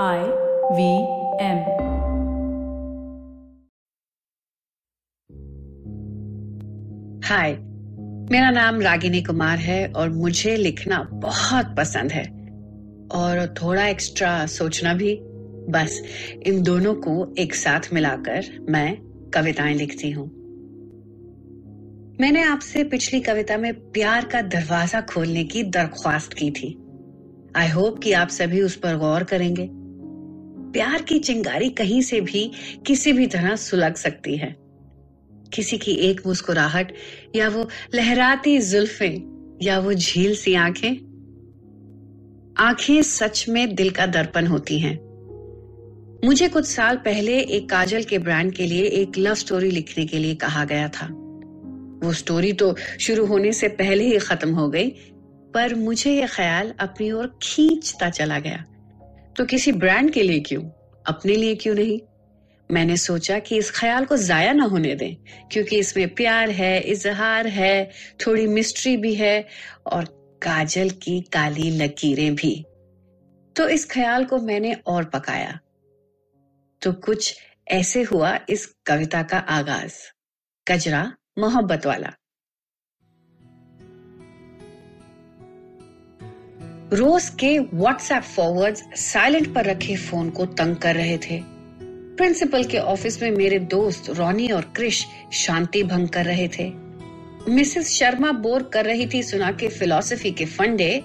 I V M हाय मेरा नाम रागिनी कुमार है और मुझे लिखना बहुत पसंद है। और थोड़ा एक्स्ट्रा सोचना भी। बस, इन दोनों को एक साथ मिलाकर मैं कविताएँ लिखती हूँ। मैंने आपसे पिछली कविता में प्यार का दरवाज़ा खोलने की दरख्वास्त की थी। आई होप कि आप सभी उस पर गौर करेंगे। प्यार की चिंगारी कहीं से भी, किसी भी तरह सुलग सकती है। किसी की एक मुस्कुराहट, या वो लहराती जुल्फें, या वो झील सी आँखें। आँखें सच में दिल का दर्पण होती हैं। मुझे कुछ साल पहले एक काजल के ब्रांड के लिए एक लव स्टोरी लिखने के लिए कहा गया था। वो स्टोरी तो शुरू होने से पहले ही खत्म हो गई, पर मुझे यह ख्याल अपनी ओर खींचता चला गया। तो किसी ब्रांड के लिए क्यों? अपने लिए क्यों नहीं? मैंने सोचा कि इस ख्याल को जाया ना होने दें, क्योंकि इसमें प्यार है, इजहार है, थोड़ी मिस्ट्री भी है और काजल की काली लकीरें भी। तो इस ख्याल को मैंने और पकाया। तो कुछ ऐसे हुआ इस कविता का आगाज़। कजरा मोहब्बत वाला। रोज के व्हाट्सएप फॉरवर्ड्स साइलेंट पर रखे फ़ोन को तंग कर रहे थे। प्रिंसिपल के ऑफ़िस में मेरे दोस्त रोनी और क्रिश शांति भंग कर रहे थे। मिसेस शर्मा बोर कर रही थी सुना के फिलोसफी के फंडे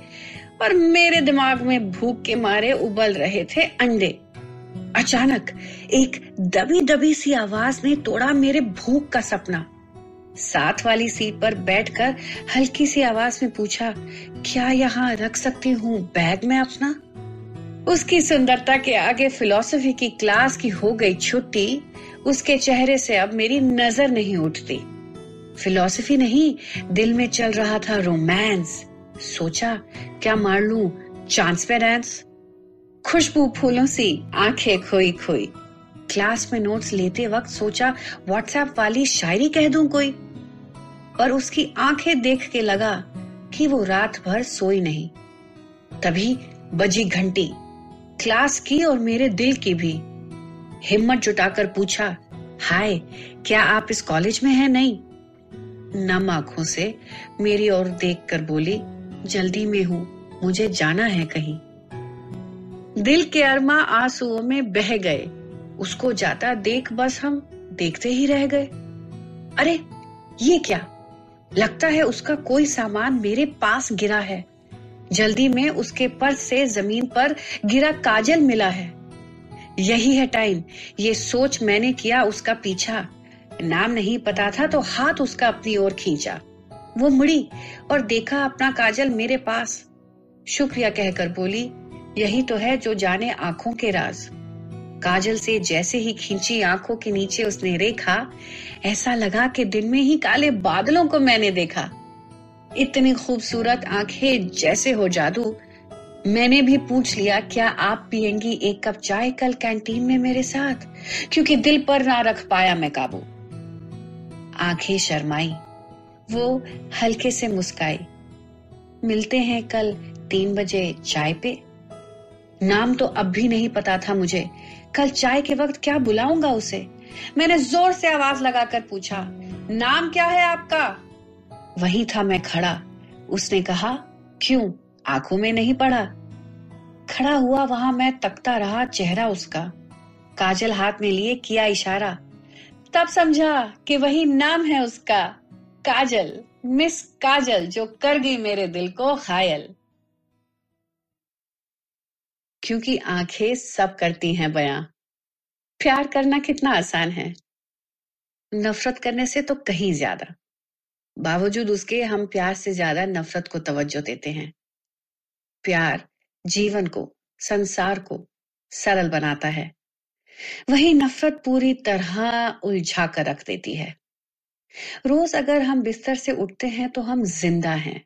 और मेरे दिमाग में भूख के मारे उबल रहे थे अंडे। अचानक एक दबी दबी सी आवाज़ ने तोड़ा मेरे भूख का सपना। साथ वाली सीट पर बैठकर हल्की सी आवाज़ में पूछा, क्या यहाँ रख सकती हूँ बैग में अपना? उसकी सुंदरता के आगे फिलॉसफी की क्लास की हो गई छुट्टी, उसके चेहरे से अब मेरी नज़र नहीं उठती। फिलॉसफी नहीं, दिल में चल रहा था रोमांस सोचा, क्या मार लू? चांस पे डांस खुशबू फूलों सी आँखें खोई खोई क्लास में नोट्स लेते वक्त सोचा व्हाट्सएप वाली शायरी कह दूँ कोई? पर उसकी आँखें देख के लगा कि वो रात भर सोई नहीं। तभी बजी घंटी, क्लास की और मेरे दिल की भी। हिम्मत जुटाकर पूछा, हाय, क्या आप इस कॉलेज में हैं? नहीं? नम आँखों से मेरी ओर देखकर बोली, जल्दी में हूँ, मुझे जाना है कहीं। दिल के अरमा आंसुओं में बह गए। उसको जाता देख बस हम देखते ही रह गए। अरे, ये क्या? लगता है उसका कोई सामान मेरे पास गिरा है। जल्दी में उसके पर्स से ज़मीन पर गिरा काजल मिला है। यही है टाइम। ये सोच मैंने किया उसका पीछा। नाम नहीं पता था तो हाथ उसका अपनी ओर खींचा। वो मुड़ी और देखा अपना काजल मेरे पास। शुक्रिया कहकर बोली, यही तो है जो जाने आँखों के राज। काजल से जैसे ही खींची आँखों के नीचे उसने रेखा, ऐसा लगा कि दिन में ही काले बादलों को मैंने देखा। इतनी खूबसूरत आँखें जैसे हो जादू। मैंने भी पूछ लिया, क्या आप पियेंगी एक कप चाय कल कैंटीन में मेरे साथ? क्योंकि दिल पर ना रख पाया मैं काबू। आँखें शर्माई। वो हल्के से मुस्काई। मिलते हैं कल तीन बजे चाय पे। नाम तो अब भी नहीं पता था मुझे। कल चाय के वक्त क्या बुलाऊँगा उसे? मैंने ज़ोर से आवाज़ लगाकर पूछा, नाम क्या है आपका? वही था मैं खड़ा। उसने कहा, क्यों? आँखों में नहीं पड़ा। खड़ा हुआ वहाँ मैं तकता रहा चेहरा उसका। काजल हाथ में लिए किया इशारा, तब समझा कि वही नाम है उसका। काजल, मिस काजल, जो कर गई मेरे दिल को घायल। क्योंकि आँखें सब करती हैं बयां। प्यार करना कितना आसान है। नफरत करने से तो कहीं ज़्यादा। बावजूद उसके हम प्यार से ज़्यादा नफरत को तवज्जो देते हैं। प्यार जीवन को, संसार को सरल बनाता है। वही नफरत पूरी तरह उलझा कर रख देती है। रोज अगर हम बिस्तर से उठते हैं तो हम ज़िंदा हैं।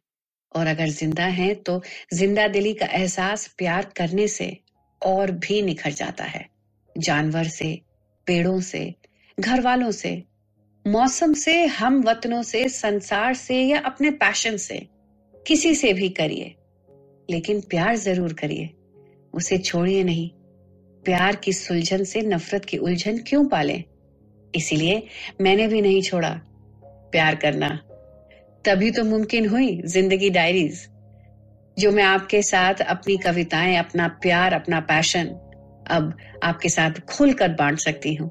और अगर ज़िंदा हैं तो ज़िंदा दिली का एहसास प्यार करने से और भी निखर जाता है। जानवर से, पेड़ों से घर वालों से, मौसम से, हम वतनों से, संसार से या अपने पैशन से, किसी से भी करिए। लेकिन प्यार ज़रूर करिए। उसे छोड़िए नहीं। प्यार की सुलझन से नफरत की उलझन क्यों पाले? इसीलिए मैंने भी नहीं छोड़ा। प्यार करना तभी तो मुमकिन हुई ज़िंदगी डायरीज, जो मैं आपके साथ अपनी कविताएँ, अपना प्यार, अपना पैशन अब आपके साथ खुलकर बांट सकती हूँ।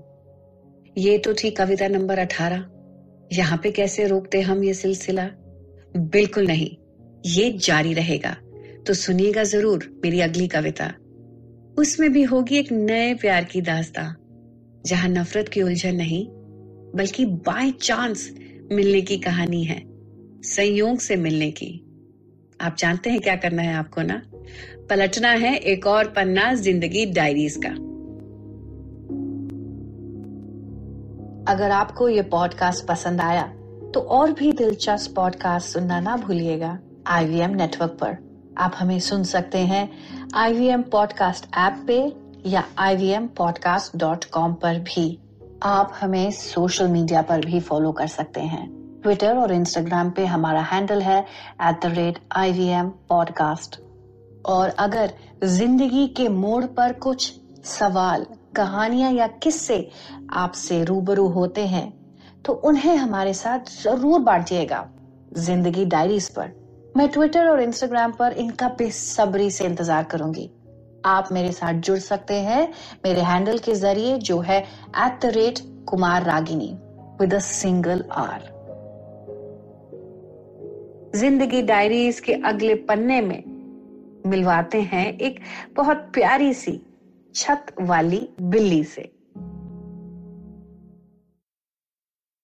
ये तो थी कविता नंबर अठारह। यहाँ पे कैसे रोकते हम ये सिलसिला? बिल्कुल नहीं, ये जारी रहेगा। तो सुनिएगा ज़रूर मेरी अगली कविता। उसमें भी होगी एक नए प्यार की दास्ता, जहाँ नफरत की उलझन नहीं, बल्कि बाय चांस मिलने की कहानी है। संयोग से मिलने की। आप जानते हैं क्या करना है आपको ना? पलटना है एक और पन्ना ज़िंदगी डायरीज का। अगर आपको ये पॉडकास्ट पसंद आया तो और भी दिलचस्प पॉडकास्ट सुनना ना भूलिएगा आईवीएम नेटवर्क पर। आप हमें सुन सकते हैं आईवीएम पॉडकास्ट ऐप पे या ivmpodcast.com पर भी। आप हमें सोशल मीडिया पर भी फॉलो कर सकते हैं। ट्विटर और इंस्टाग्राम पे हमारा हैंडल है at the rate I V M podcast और अगर ज़िंदगी के मोड़ पर कुछ सवाल, कहानियाँ या किस्से आपसे रूबरू होते हैं तो उन्हें हमारे साथ ज़रूर बांटिएगा ज़िंदगी डायरीज पर। मैं ट्विटर और इंस्टाग्राम पर इनका बेसब्री से इंतज़ार करूँगी। आप मेरे साथ जुड़ सकते हैं मेरे हैंडल के ज़रिए, जो है at the rate Kumar Ragini with single R Zindagi diaries के अगले पन्ने में मिलवाते हैं एक बहुत प्यारी सी छत वाली बिल्ली से।